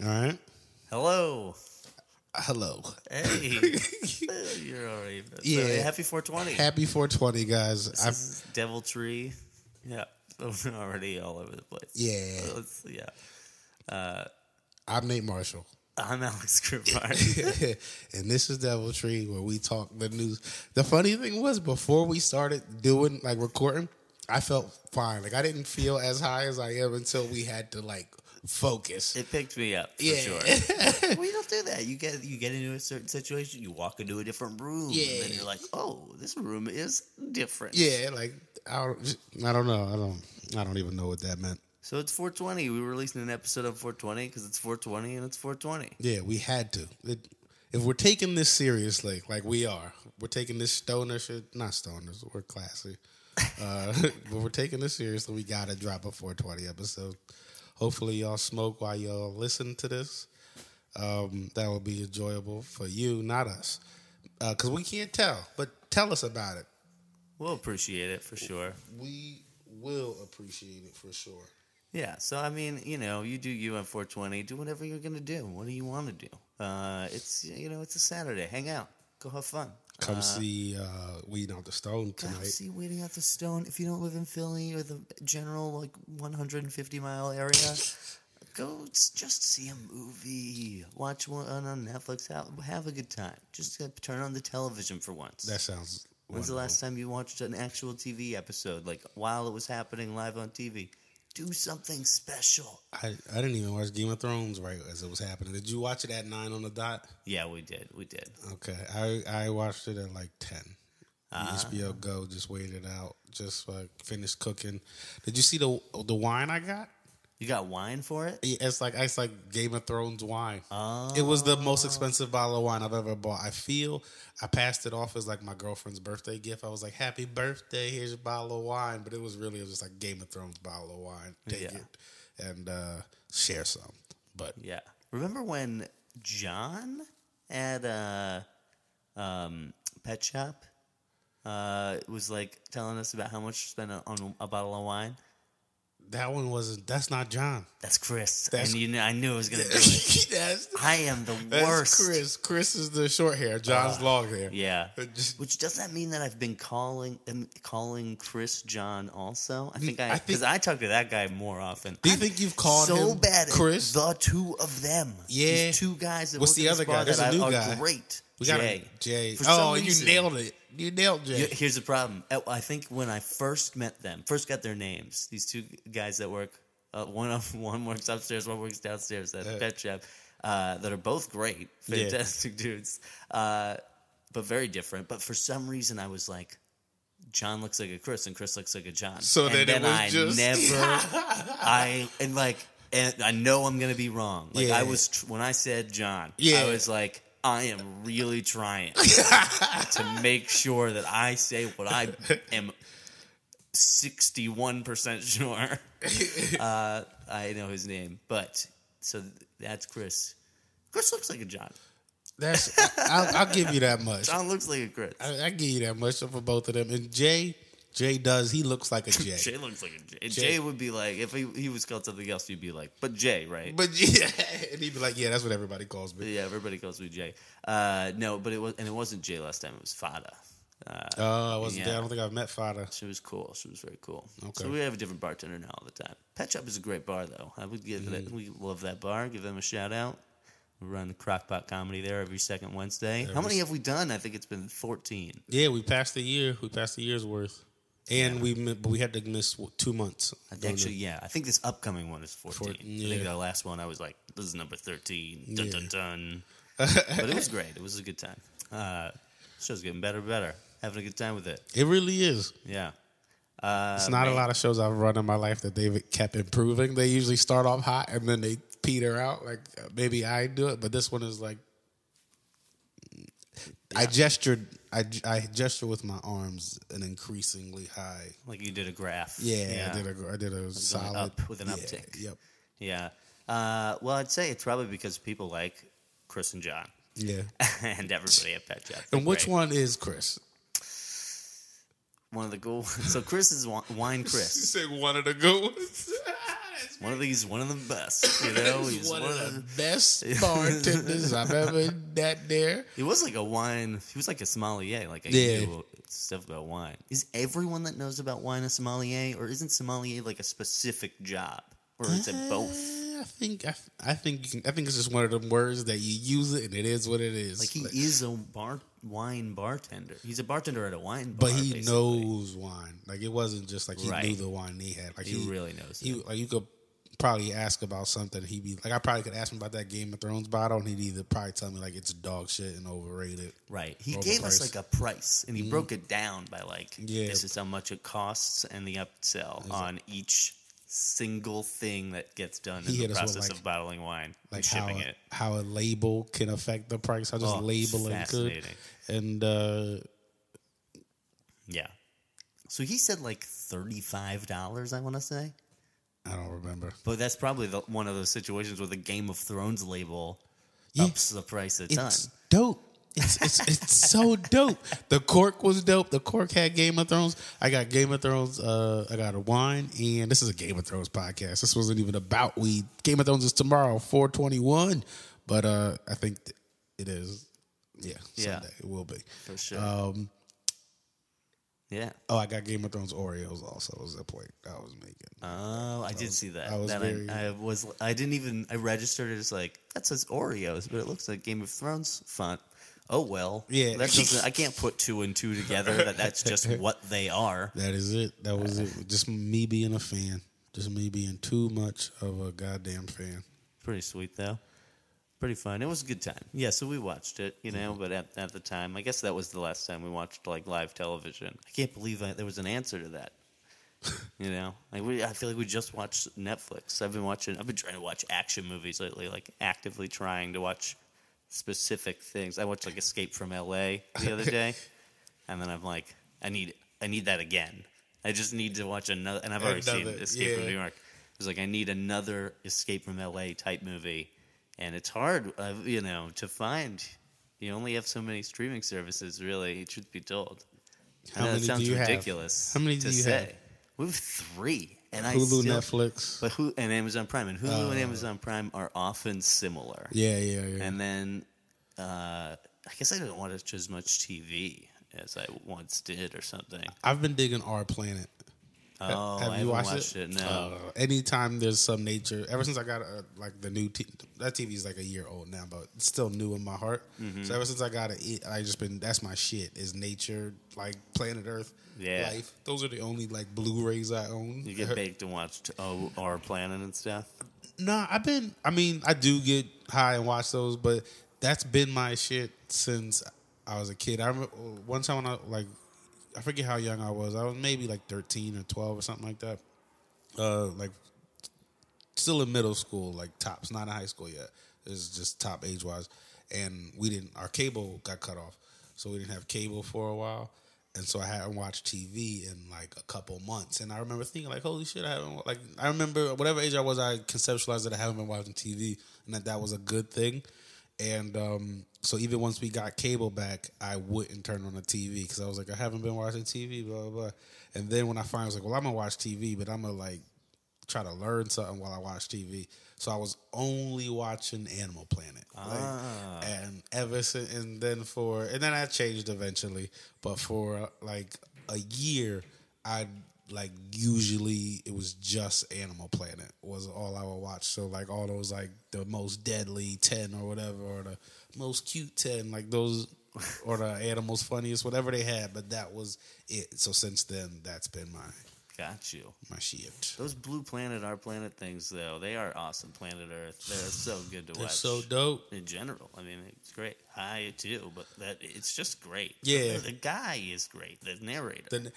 All right. Hello. Hello. Hey. You're already. so, Yeah. happy 420. Happy 420, guys. this is Devil Tree. Yeah. We're already all over the place. yeah. Let's- yeah. Uh, I'm Nate Marshall. I'm Alex Grubard. and this is Devil Tree, where we talk the news. The funny thing was, before we started doing like recording, I felt fine. Like I didn't feel as high as I am until we had to like focus. it picked me up for Yeah. sure. we don't do that. You get you get into a certain situation, you walk into a different room, and Yeah. then you're like, oh, this room is different. yeah, like I don't, I don't know. I don't. I don't even know what that meant. So it's 420. We were releasing an episode of 420 because it's 420 and it's 420. Yeah, we had to. It, if we're taking this seriously, like we are, we're taking this stoner shit. Not stoners, we're classy. Uh, but we're taking this seriously. We gotta drop a 420 episode. Hopefully, y'all smoke while y'all listen to this. Um, that will be enjoyable for you, not us, because we can't tell. But tell us about it. We'll appreciate it for sure. We will appreciate it for sure. Yeah, so I mean, you know, you do you on 420, do whatever you're gonna do. What do you want to do? Uh, it's you know, it's a Saturday. Hang out, go have fun. Come see uh, Weed Out the Stone tonight. see Waiting at the Stone. If you don't live in Philly or the general like 150 mile area, go just see a movie. Watch one on Netflix. Have, have a good time. Just uh, turn on the television for once. That sounds. When's the last time you watched an actual TV episode, like while it was happening live on TV? Do something special. I, I didn't even watch Game of Thrones right as it was happening. Did you watch it at nine on the dot? Yeah, we did. We did. Okay, I I watched it at like ten. Uh-huh. HBO Go just waited out, just like finished cooking. Did you see the the wine I got? You got wine for it? Yeah, It's like it's like Game of Thrones wine. Oh. It was the most expensive bottle of wine I've ever bought. I feel I passed it off as like my girlfriend's birthday gift. I was like, "Happy birthday! Here's your bottle of wine." But it was really it was just like Game of Thrones bottle of wine. Take Yeah. it and uh, share some. But Yeah. Remember when John at uh, um, Pet Shop uh, was like telling us about how much to spend on a bottle of wine? That one wasn't. That's not John. That's Chris. That's- and you know, I knew I was going to do it. I am the that's worst. Chris. Chris is the short hair. John's long hair. Yeah. Which does that mean that I've been calling um, calling Chris John also? I think I I because I, talk to that guy more often. Do you I'm think you've called so him bad Chris? the two of them? Yeah. These two guys that What's the other guy? There's a new guy. Great. We got Jay. Jay. For Oh, reason- you nailed it. You nailed. Here's the problem. Uh, I think when I first met them, first got their names, these two guys that work, uh, one of one works upstairs, one works downstairs at Uh. Pet Shop, uh, that are both great, Yeah. fantastic dudes, uh, but very different. But for some reason, I was like, John looks like a Chris, and Chris looks like a John. So and then it then was I just- never, I and like, and I know I'm gonna be wrong. Like Yeah. I was tr- when I said John, Yeah. I was like. I am really trying to make sure that I say what I am 61% sure. uh, I know his name. But, so that's Chris. Chris looks like a John. That's. I'll, I'll give you that much. John looks like a Chris. I, I give you that much for both of them. And Jay, Jay does. He looks like a Jay. Jay looks like a Jay. Jay. Jay would be like, if he, he was called something else, you'd be like, but Jay, right? But yeah, and he'd be like, "Yeah, that's what everybody calls me." yeah, everybody calls me Jay. Uh, no, but it was, and it wasn't Jay last time. It was Fada. Uh, Oh, I wasn't there. I don't think I've met Fada. She was cool. She was very cool. Okay. So we have a different bartender now all the time. Pet Shop is a great bar, though. I would give that. We love that bar. Give them a shout out. We run the Crockpot Comedy there every second Wednesday. How many have we done? I think it's been fourteen. Yeah, we passed the year. We passed the year's worth, and we but we had to miss two months. Actually, yeah, I think this upcoming one is fourteen. Four- I think the last one I was like, this is number thirteen. Dun Yeah. dun dun. but it was great. It was a good time. Uh, show's getting better and better. Having a good time with it. It really is. Yeah. Uh, It's not a lot of shows I've run in my life that they've kept improving. They usually start off hot and then they peter out. Like uh, maybe I do it, but this one is like I gestured. I, I gesture with my arms an increasingly high. Like you did a graph. Yeah, I did a I did a solid up with an yeah, uptick. Yep. Yeah. Uh, well, I'd say it's probably because people like Chris and John Yeah. and everybody at Pet Shop. And which Great. one is Chris? One of the cool. So Chris is wine Chris. you say one of the good ones. one of these, one of the best. You know, he's one, of the best bartenders I've ever met there. He was like a wine. He was like a sommelier. Like I Yeah. knew stuff about wine. Is everyone that knows about wine a sommelier, or isn't sommelier like a specific job, or is it both? I think I, I think can, I think it's just one of them words that you use it and it is what it is. Like he is a bar wine bartender. He's a bartender at a wine but he basically. knows wine. Like it wasn't just like he Right. knew the wine he had. Like He he, really knows He like you could probably ask about something. He'd be like, I probably could ask him about that Game of Thrones bottle, and he'd either probably tell me like it's dog shit and overrated. Right. He gave us like a price, and he mm-hmm. broke it down by like Yeah. this is how much it costs and the upsell on each single thing that gets done in the with, process like- of bottling wine Like and how a, it. how a label can affect the price. How just Oh, labeling could. And uh, Yeah. So he said like thirty-five dollars. I want to say, I don't remember. but that's probably the, one of those situations where the Game of Thrones label Yeah. ups the price a ton. It's dope. It's it's it's so dope. The cork was dope. The cork had Game of Thrones. I got Game of Thrones. Uh, I got a wine, and this is a Game of Thrones podcast. This wasn't even about weed. Game of Thrones is tomorrow, four twenty one. But uh, I think th- it is. Yeah, Yeah. Sunday. It will be. For sure. Um, yeah. oh, I got Game of Thrones Oreos. Also, was the point I was making. Oh, I did see that. I was that very- I, I was. I didn't even. I registered it as like that says Oreos, but it looks like Game of Thrones font. Oh well. Yeah. That doesn't. I can't put two and two together. That that's just what they are. That is it. That was it. Just me being a fan. Just me being too much of a goddamn fan. Pretty sweet though. Pretty fun. It was a good time. Yeah. So we watched it, you Mm-hmm. know. But at at the time, I guess that was the last time we watched like live television. I can't believe I, there was an answer to that. You know, like we, I feel like we just watched Netflix. I've been watching. I've been trying to watch action movies lately, like actively trying to watch specific things. I watched like Escape from L.A. the other day, and then I'm like, I need, I need that again. I just need to watch another, and I've already seen Another, Escape from. New York. It was like I need another Escape from L.A. type movie, and it's hard, uh, you know, to find. You only have so many streaming services, really. Truth be told, How many it sounds do you have? ridiculous. How many to do you say. have? We have three, and I Hulu, still, Netflix. but who and Amazon Prime and Hulu and Amazon Prime are often similar. Yeah, yeah, yeah. And then uh, I guess I don't watch as much TV as I once did, or something. I've been digging Our Planet. Oh, Have I you watched, watched it. No. Uh, anytime there's some nature, ever since I got uh, like the new t- that TV is like a year old now, but it's still new in my heart. Mm-hmm. So ever since I got it, I just been that's my shit is nature, like planet Earth, Yeah. life. Those are the only like Blu-rays I own. you get baked and watched oh, our planet and stuff. Nah, I've been. I mean, I do get high and watch those, but that's been my shit since I was a kid. I remember one time when I like, I forget how young I was. I was maybe like thirteen or twelve or something like that. Uh, like still in middle school, like tops, not in high school yet. It's just top age wise, and we didn't. Our cable got cut off, so we didn't have cable for a while. And so I hadn't watched TV in like a couple months, and I remember thinking like, "Holy shit!" I haven't like. I remember whatever age I was, I conceptualized that I haven't been watching TV, and that that was a good thing. And um, so even once we got cable back, I wouldn't turn on the TV because I was like, I haven't been watching TV, blah blah blah. And then when I finally was like, well, I'm gonna watch TV, but I'm gonna like try to learn something while I watch TV. So I was only watching Animal Planet. Like, and ever since, and then for, and then I changed eventually, but for uh, like a year, I like usually it was just Animal Planet was all I would watch. So like all those like the most deadly 10 or whatever, or the most cute 10, like those, or the animals funniest, whatever they had, but that was it. So since then, that's been my, Got you. my shit. Those Blue Planet, Our Planet things, though, they are awesome. Planet Earth, they're so good to They're watch. so dope. in general. I mean, it's great. I too, but that it's just great. Yeah. the, the guy is great. The narrator. the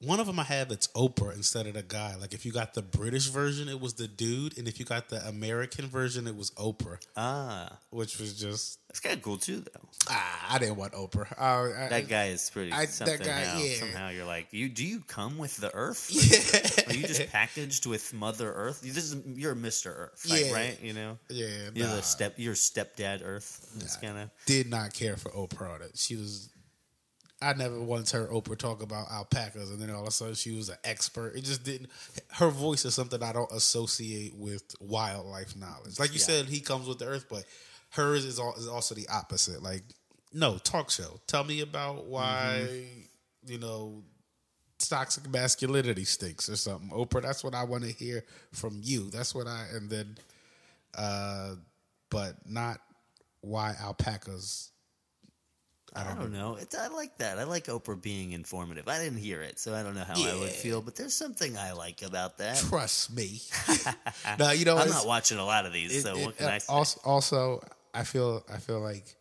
one of them I have it's Oprah instead of the guy. Like if you got the British version, it was the dude, and if you got the American version, it was Oprah, ah, which was just that's kind of cool too, though. ah, I didn't want Oprah. Uh, I, That guy is pretty. I- that guy, how, yeah. Somehow you're like, you do you come with the Earth? yeah, Are you just packaged with Mother Earth? You just you're Mr. Earth, like, Yeah. right? You know, yeah. you're nah. the step. You're stepdad Earth. It's kind of Did not care for Oprah. That she was I never once heard Oprah talk about alpacas, and then all of a sudden she was an expert. It just didn't. Her voice is something I don't associate with wildlife knowledge. Like you Yeah. said, he comes with the earth, but hers is, al- is also the opposite. Like, no talk show. Tell me about why Mm-hmm. you know toxic masculinity stinks or something. Oprah, that's what I want to hear from you. That's what I and then, uh, but not why alpacas. I don't, know. It's, I like that. I like Oprah being informative. I didn't hear it, so I don't know how I would feel. But there's something I like about that. Trust me. no, you know I'm not watching a lot of these, it- so it- what can uh, I say? Also, also, I feel I feel like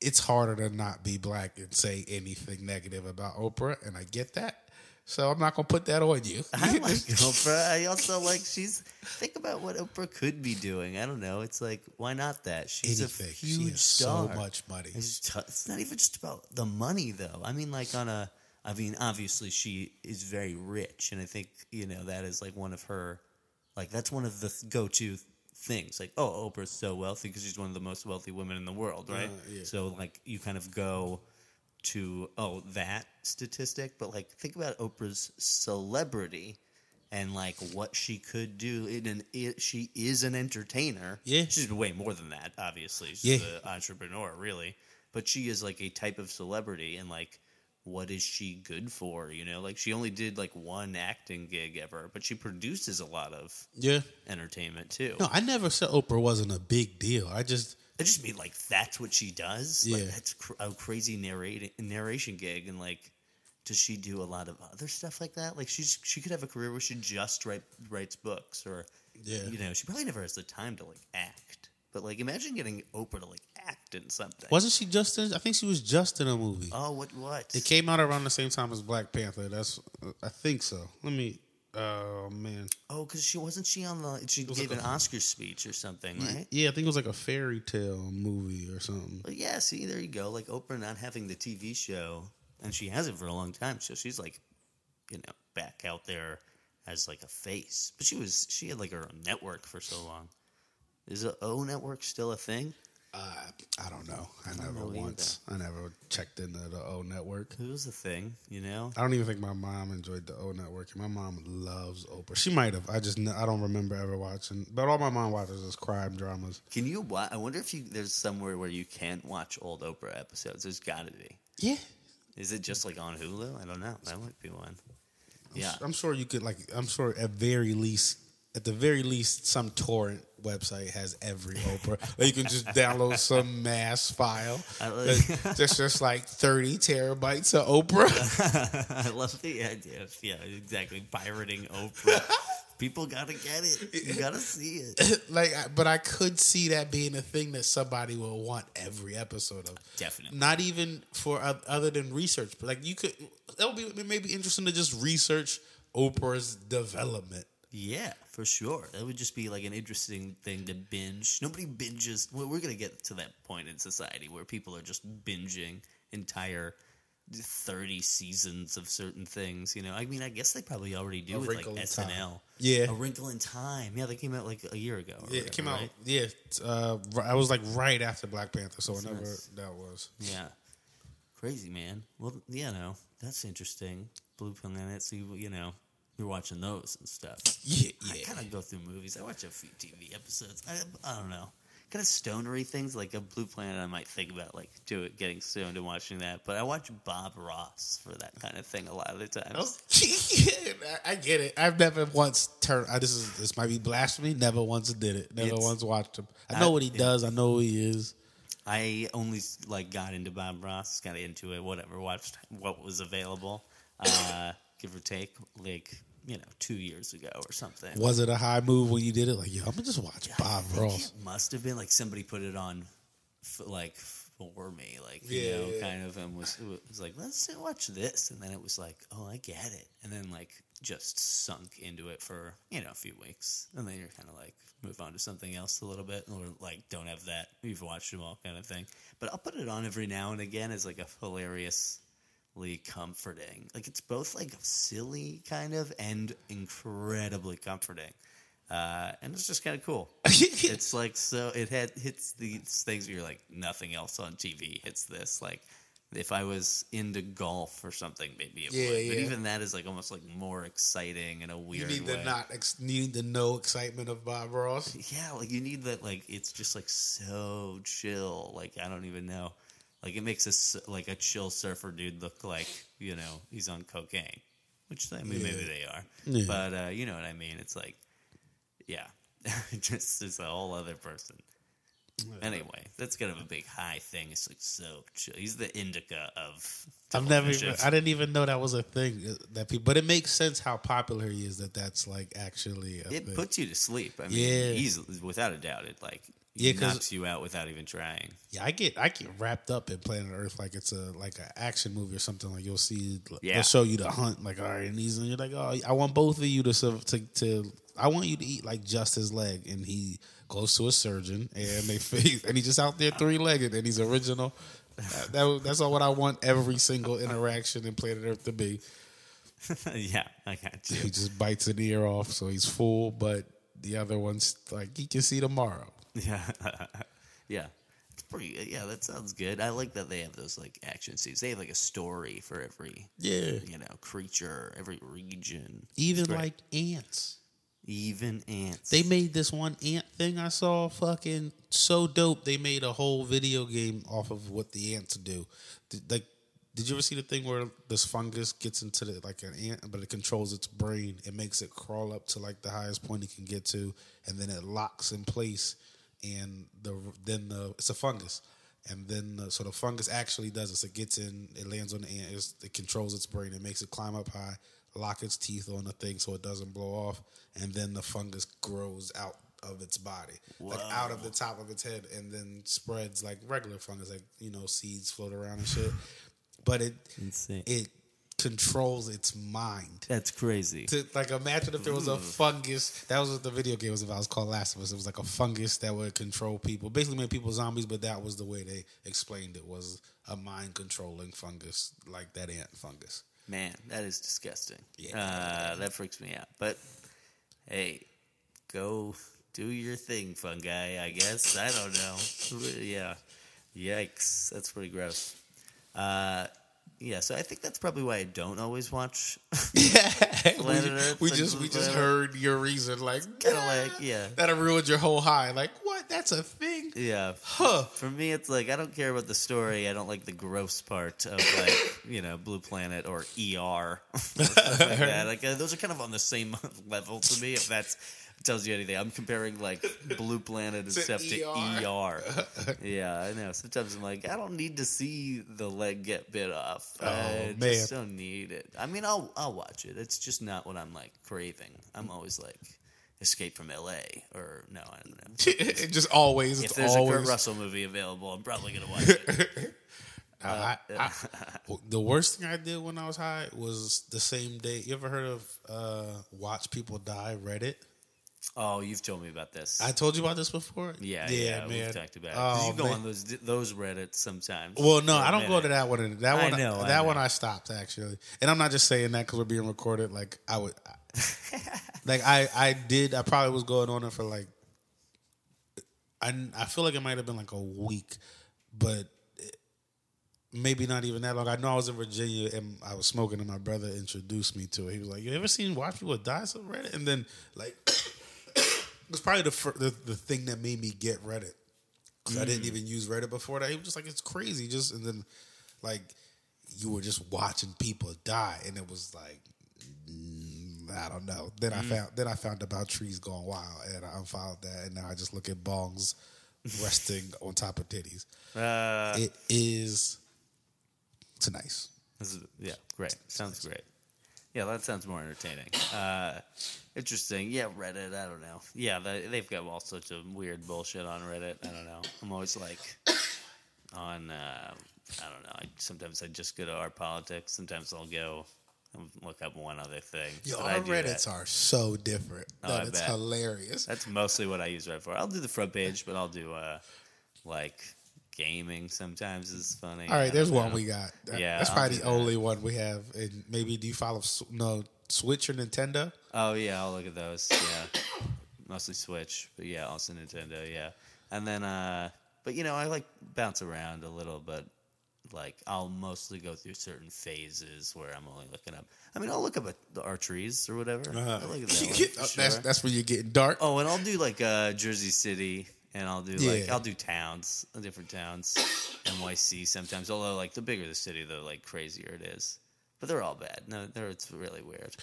it's harder to not be black and say anything negative about Oprah, and I get that. So I'm not gonna put that on you. I like Oprah. I also like she's. Think about what Oprah could be doing. I don't know. It's like why not that? She's Anything. a She huge has star. so much money. It's, just- it's not even just about the money, though. I mean, like on a. I mean, obviously she is very rich, and I think you know that is like one of her, like that's one of the go-to things. Like, oh, Oprah's so wealthy because she's one of the most wealthy women in the world, right? Uh, yeah. So like you kind of go to oh that statistic, but like think about Oprah's celebrity and like what she could do. In an, it, she is an entertainer. Yeah. she's way more than that. Obviously, she's Yeah. an entrepreneur, really. But she is like a type of celebrity, and like, what is she good for? You know, like she only did like one acting gig ever, but she produces a lot of Yeah. entertainment too. No, I never said Oprah wasn't a big deal. I just I just mean like that's what she does. Like Yeah. that's cr- a crazy narrating narration gig, and like, does she do a lot of other stuff like that? Like she's she could have a career where she just write writes books, or Yeah. you know, she probably never has the time to like act. But like, imagine getting Oprah to like act in something. wasn't she just in. I think she was just in a movie. Oh, what what? It came out around the same time as Black Panther. That's uh, I think so. Let me. Oh man. oh, because she wasn't she on the she gave like an a- Oscar speech or something, right? Yeah, I think it was like a fairy tale movie or something. Yeah, see, there you go. Like Oprah not having the TV show, and she has it for a long time, so she's like, you know, back out there as like a face. But she was she had like her own network for so long. Is the O network still a thing? Uh, I don't know. I, don't never know either. once. I never checked into the O Network. It was a thing, you know. I don't even think my mom enjoyed the O Network. My mom loves Oprah. She might have. I just I don't remember ever watching. But all my mom watches is crime dramas. Can you? wa- I wonder if you there's somewhere where you can't watch old Oprah episodes. There's got to be. Yeah. Is it just like on Hulu? I don't know. That might be one. Yeah. I'm sure you could like. I'm sure at very least, at the very least, some torrent website has every Oprah. or you can just download some mass file. That's like- just like 30 terabytes of Oprah. I love the idea of yeah, exactly pirating Oprah. People gotta get it. You gotta see it. like, but I could see that being a thing that somebody will want every episode of. Definitely. Not even for oth- other than research, but like you could. That would be maybe interesting to just research Oprah's development. Yeah, for sure. That would just be like an interesting thing to binge. Nobody binges. Well, we're gonna get to that point in society where people are just binging entire thirty seasons of certain things. You know, I mean, I guess they probably already do A with like in Time. SNL. Yeah. A Wrinkle in Time. Yeah, they came out like a year ago. Yeah, it came out. right? Yeah, uh, I was like right after Black Panther, so whenever nice. that was. Yeah. Crazy, man. Well, you know, that's interesting. Blue Planet, so you, you know, you're watching those and stuff. Yeah, I yeah. kind of go through movies. I watch a few TV episodes. I, I don't know. Kind of stonery things like a Blue Planet. I might think about like do it, getting stoned and watching that. But I watch Bob Ross for that kind of thing a lot of the time. Oh, I get it. I've never once turned. I, this is this might be blasphemy. Never once did it. Never It's- once watched him. I know I- what he does. I know who he is. I only like got into Bob Ross, got into it, whatever. Watched what was available, uh, give or take, like you know, two years ago or something. Was it a high move when you did it? Like, yo, I'm gonna just watch Bob Ross. It must have been like somebody put it on, f- like for me, like you Yeah, know, yeah. kind of, and was was like let's watch this, and then it was like, oh, I get it, and then like just sunk into it for you know a few weeks, and then you're kind of like move on to something else a little bit, or like don't have that you've watched them all kind of thing. But I'll put it on every now and again as like a hilariously comforting. Like it's both like silly kind of and incredibly comforting. Uh, and it's just kind of cool. it's like so it had hits these things where you're like nothing else on TV hits this. Like if I was into golf or something, maybe it Yeah, would. But even that is like almost like more exciting in a weird. You need way. the not ex- need the no excitement of Bob Ross. Yeah, like you need that. Like it's just like so chill. Like I don't even know. Like it makes us like a chill surfer dude look like you know he's on cocaine, which I mean maybe they are, Yeah. but uh, you know what I mean. It's like, yeah, just it's a whole other person. Anyway, that's kind of a big high thing. It's like so chill. He's the indica of. I've never even. I didn't even know that was a thing uh, that people, but it makes sense how popular he is that that's like actually a It thing. puts you to sleep. I mean, Yeah. easily, without a doubt. It like Yeah, knocks you out without even trying. Yeah, I get I get wrapped up in Planet Earth like it's a like an action movie or something. Like you'll see, Yeah. they'll show you the hunt. Like all right, and he's and you're like, oh, I want both of you to to to. I want you to eat like just his leg, and he goes to a surgeon, and they face, and he's just out there three legged, and he's original. That, that- that's all what I want every single interaction in Planet Earth to be. yeah, I got you. He just bites an ear off, so he's full, but the other one's like he can see tomorrow. Yeah, yeah. It's pretty. Yeah, that sounds good. I like that they have those like action scenes. They have like a story for every Yeah, you know creature, every region. even like ants. Even ants. They made this one ant thing I saw fucking so dope. They made a whole video game off of what the ants do. Like, did you ever see the thing where this fungus gets into the like an ant, but it controls its brain? It makes it crawl up to like the highest point it can get to, and then it locks in place. And the then the it's a fungus, and then the, so the fungus actually does this. It gets in, it lands on the ant. It controls its brain. It makes it climb up high, lock its teeth on the thing so it doesn't blow off, and then the fungus grows out of its body, like out of the top of its head, and then spreads like regular fungus, like you know seeds float around and shit. But it Insane. it controls its mind. That's crazy. To, like imagine if there was a fungus. That was what the video game was about. It was called Last of Us. It was like a fungus that would control people, basically made people zombies. But that was the way they explained it was a mind controlling fungus, like that ant fungus. Man, that is disgusting. Yeah. Uh, that freaks me out. But hey, go do your thing, fungi. I guess I don't know. Yeah. Yikes, that's pretty gross. Uh, yeah, so I think that's probably why I don't always watch. Yeah, Planet Earth, we just we just planet. heard your reason, like Kind of like, yeah, that'll ruin your whole high. Like what? That's a thing, yeah. huh? For me, it's like I don't care about the story. I don't like the gross part of like you know Blue Planet or ER, stuff like that. Like uh, those are kind of on the same level to me. If that's tells you anything, I'm comparing like Blue Planet and To stuff to ER. Yeah, I know. Sometimes I'm like, I don't need to see the leg get bit off. Oh, I man. just don't need it. I mean, I'll I'll watch it. It's just not what I'm like craving. I'm always like. Escape from L.A. or no, I don't know. it just always. If It's there's a always. Kurt Russell movie available, I'm probably gonna watch it. I, I, the worst thing I did when I was high was the same day. You ever heard of uh, Watch People Die Reddit? Oh, you've told me about this. I told you about this before. yeah, yeah, man. we've talked about it. Oh, you go man. on those those Reddits sometimes. Well, no, I don't go to that one. That I one, know, I that know. one, I stopped actually. And I'm not just saying that because we're being recorded. Like I would, like I, I did. I probably was going on it for like. I, I feel like it might have been like a week, but maybe not even that long. I know I was in Virginia and I was smoking, and my brother introduced me to it. He was like, "You ever seen Watch People Die?" So Reddit, and then like, was probably the, fir- the the thing that made me get Reddit because I didn't even use Reddit before that. He was just like, "It's crazy," just and then like you were just watching people die, and it was like. mm, I don't know. Then I found then I found about trees going wild, and I unfollowed that, and now I just look at bongs resting on top of titties. Uh, It is. It's nice. this is- yeah, great. Sounds great. Yeah, that sounds more entertaining. Uh, interesting. Yeah, Reddit. I don't know. Yeah, they, they've got all sorts of weird bullshit on Reddit. I don't know. I'm always like on. Uh, I don't know. I, sometimes I just go to our politics. Sometimes I'll go and look up one other thing. Yo, But our Reddits that. are so different Oh, that I it's bet. hilarious. That's mostly what I use Reddit for. I'll do the front page, but I'll do uh, like gaming. Sometimes is funny. All right, there's don't one we got. Yeah, that's I'll probably the that. only one we have. And maybe do you follow no Switch or Nintendo? Oh yeah, I'll look at those. Yeah, mostly Switch, but yeah, also Nintendo. Yeah, and then uh, but you know, I like bounce around a little, but like I'll mostly go through certain phases where I'm only looking up. I mean, I'll look up at the archeries or whatever. Uh, I'll look at that one for that's sure. that's when you're getting dark. Oh, and I'll do like uh, Jersey City, and I'll do like Yeah. I'll do towns, uh, different towns, NYC sometimes. Although like the bigger the city, the like crazier it is. But they're all bad. No, they're it's really weird.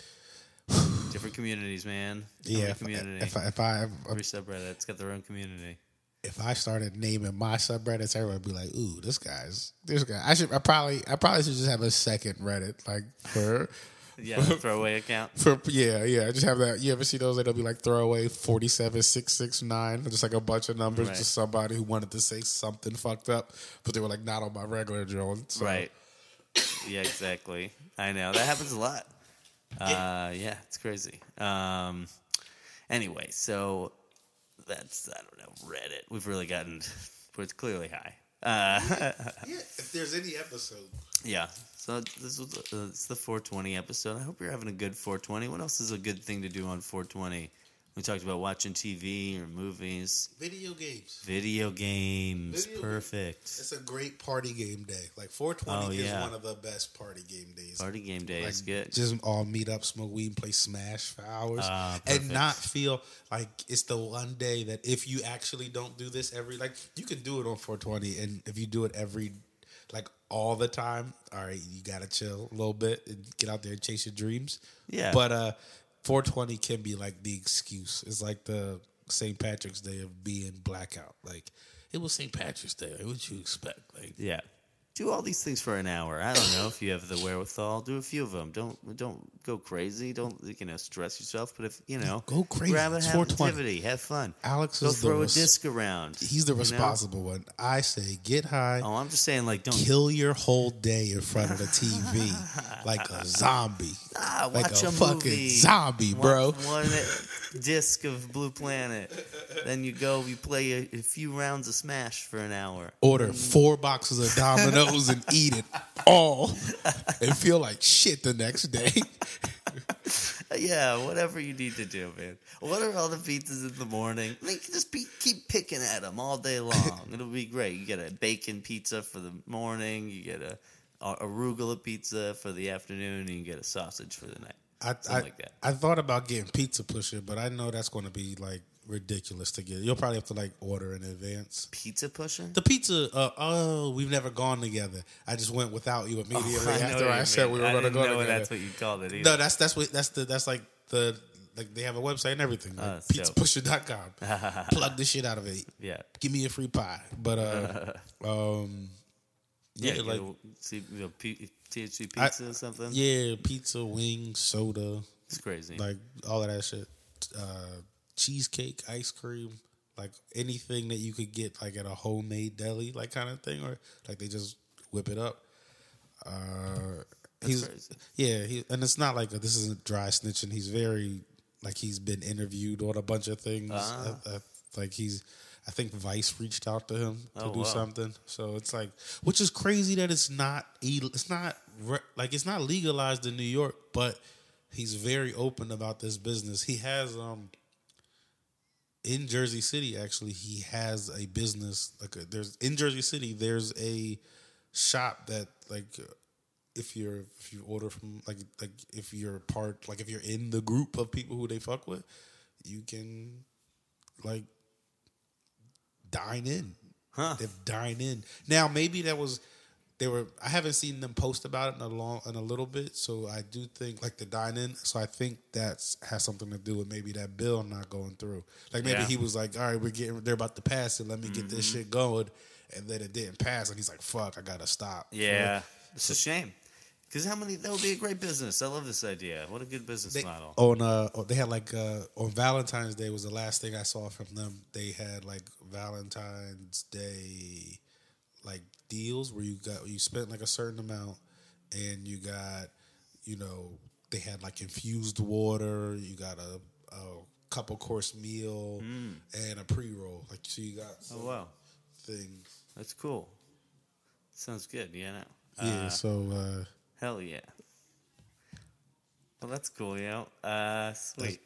different communities, man. Every yeah, if, community. if I if I Every subreddit, it's got their own community. if I started naming my subreddits, everyone would be like, "Ooh, this guy's this guy." I should I probably I probably should just have a second Reddit like for Yeah, throwaway account. for yeah yeah. I just have that. You ever see those? That'll be like throwaway forty seven six six nine. Just like a bunch of numbers. Right. Just somebody who wanted to say something fucked up, but they were like not on my regular drone. So. Right. Yeah, exactly. I know that happens a lot. Uh, yeah, it's crazy. Um, anyway, so that's I don't know Reddit. We've really gotten it's clearly high. Uh, Yeah, if there's any episode, yeah. So this was uh, it's the 420 episode. I hope you're having a good 420. What else is a good thing to do on 420? We talked about watching TV or movies, video games. video games. Video games. Perfect. It's a great party game day. Like 420 Oh, is yeah. one of the best party game days. Party game day like is good. just all meet up, smoke weed, and play Smash for hours, Ah, and not feel like it's the one day that if you actually don't do this every like you can do it on 420, and if you do it every like all the time, all right, you gotta chill a little bit and get out there and chase your dreams. Yeah. but uh, 420 can be like the excuse. It's like the St. Patrick's Day of being blackout. Like it was St. Patrick's Day. Like, what you expect? Like Yeah. Do all these things for an hour. I don't know if you have the wherewithal. Do a few of them. Don't don't go crazy. Don't you know stress yourself. But if you know, Go crazy. Grab it, have activity, have fun. Alex Go is the throw a disc around. He's the you know? responsible one. I say get high. Oh, I'm just saying, like, don't kill your whole day in front of the TV like a zombie. ah, Like watch a a, fucking zombie, bro. One, one disc of Blue Planet. Then you go, you play a, a few rounds of Smash for an hour. Order four boxes of Domino's and eat it all and feel like shit the next day. Yeah, whatever you need to do, man. What are all the pizzas in the morning? Like, just be, keep picking at them all day long. It'll be great. You get a bacon pizza for the morning. You get a, a arugula pizza for the afternoon, and you get a sausage for the night. I, Something I, like that. I thought about getting pizza pusher, but I know that's going to be like ridiculous to get. You'll probably have to like order in advance. Pizza pushing? The pizza, uh, oh, we've never gone together. I just went without you immediately after I said we were going to go know together. that's what you called it. Either. No, that's that's what that's the that's like the like they have a website and everything. Like Oh, that's pizzapusher.com. Plug the shit out of it. yeah. Give me a free pie. But uh um Yeah, yeah, like like see, you know, THC I- pizza or something. yeah, pizza, wings, soda, It's crazy. like all of that shit. Uh cheesecake, ice cream, like anything that you could get like at a homemade deli, like kind of thing, or like they just whip it up. Uh, he's crazy. yeah, he, and it's not like this isn't dry snitching. He's very like he's been interviewed on a bunch of things. Ah. Uh, uh, like he's, I think Vice reached out to him to Oh, do wow. something. So it's like, which is crazy that it's not it's not like it's not legalized in New York, but he's very open about this business. He has um in Jersey City actually he has a business like a, there's in Jersey City there's a shop that like if you're if you order from like like if you're part like if you're in the group of people who they fuck with you can like dine in Huh. they dine in now maybe that was they were I haven't seen them post about it in a long in a little bit so I do think like the dine in so I think that's has something to do with maybe that bill not going through like maybe Yeah. Mm-hmm. he was like all right we're getting they're about to pass it let me get this shit going and then it didn't pass and he's like fuck I gotta stop yeah, it's a shame. Because how many? That would be a great business. I love this idea. What a good business They, model. on uh, they had like uh, on Valentine's Day was the last thing I saw from them. They had like Valentine's Day like deals where you got you spent like a certain amount and you got you know they had like infused water. You got a, a couple course meal and a pre roll. Like so you got some Mm. oh wow, things. that's cool. Sounds good. Yeah. No. Yeah. Uh, so uh, Hell yeah. Well, that's cool, yeah. Uh, sweet.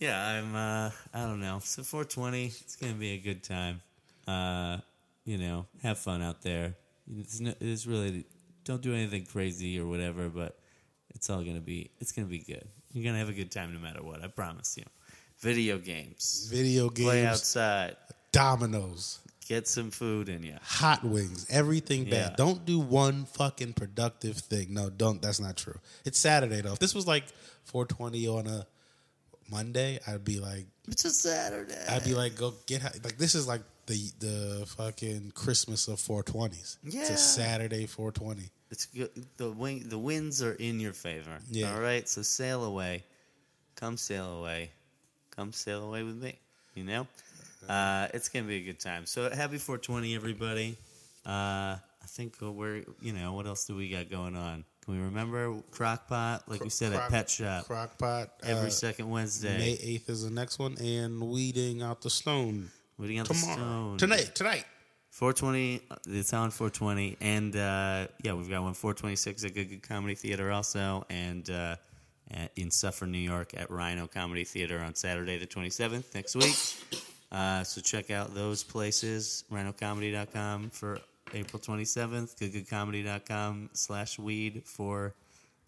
Yeah, I'm. Uh, I don't know. So 420, it's gonna be a good time. Uh, you know, have fun out there. It's, no, it's really don't do anything crazy or whatever, but it's all gonna be it's gonna be good. You're gonna have a good time no matter what. I promise you. Video games, Video games. play outside, dominoes, get some food in you. hot wings, everything Yeah. bad. Don't do one fucking productive thing. No, don't. That's not true. It's Saturday though. If this was like 420 on a Monday, I'd be like, It's a Saturday. I'd be like, go get like this is like the the fucking Christmas of 420s. It's Yeah. a Saturday 420. It's good. The wing, the winds are in your favor. Yeah. All right. So sail away. Come sail away. Come sail away with me. You know. Uh, it's gonna be a good time. So happy 420, everybody. Uh, I think we're. You know what else do we got going on? Can we remember Crockpot? Like we said at Pet Shop Crockpot. every uh, second Wednesday. May 8th is the next one, and weeding out the stone Waiting on the tomorrow. stone. Tonight, tonight. 420, it's on 420. And uh, yeah, we've got one 426 at Good Good Comedy Theater also. And uh, at, in Suffern, New York at Rhino Comedy Theater on Saturday the 27th next week. Uh, so check out those places, rhinocomedy.com for April 27th, goodgoodcomedy.com slash weed for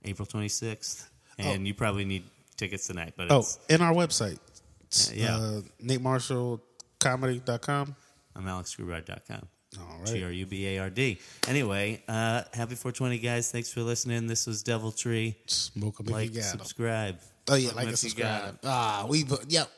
April 26th. And you probably need tickets tonight, but Oh, and our website. It's, Yeah. Uh, NateMarshallComedy.com. I'm alexgrubard.com. All right. G R U B A R D. Anyway, uh, happy 420, guys. Thanks for listening. This was Devil Tree. Smoke if Like, you got 'em. subscribe. Oh, yeah, Like and if you got 'em. subscribe. Ah, we, yep.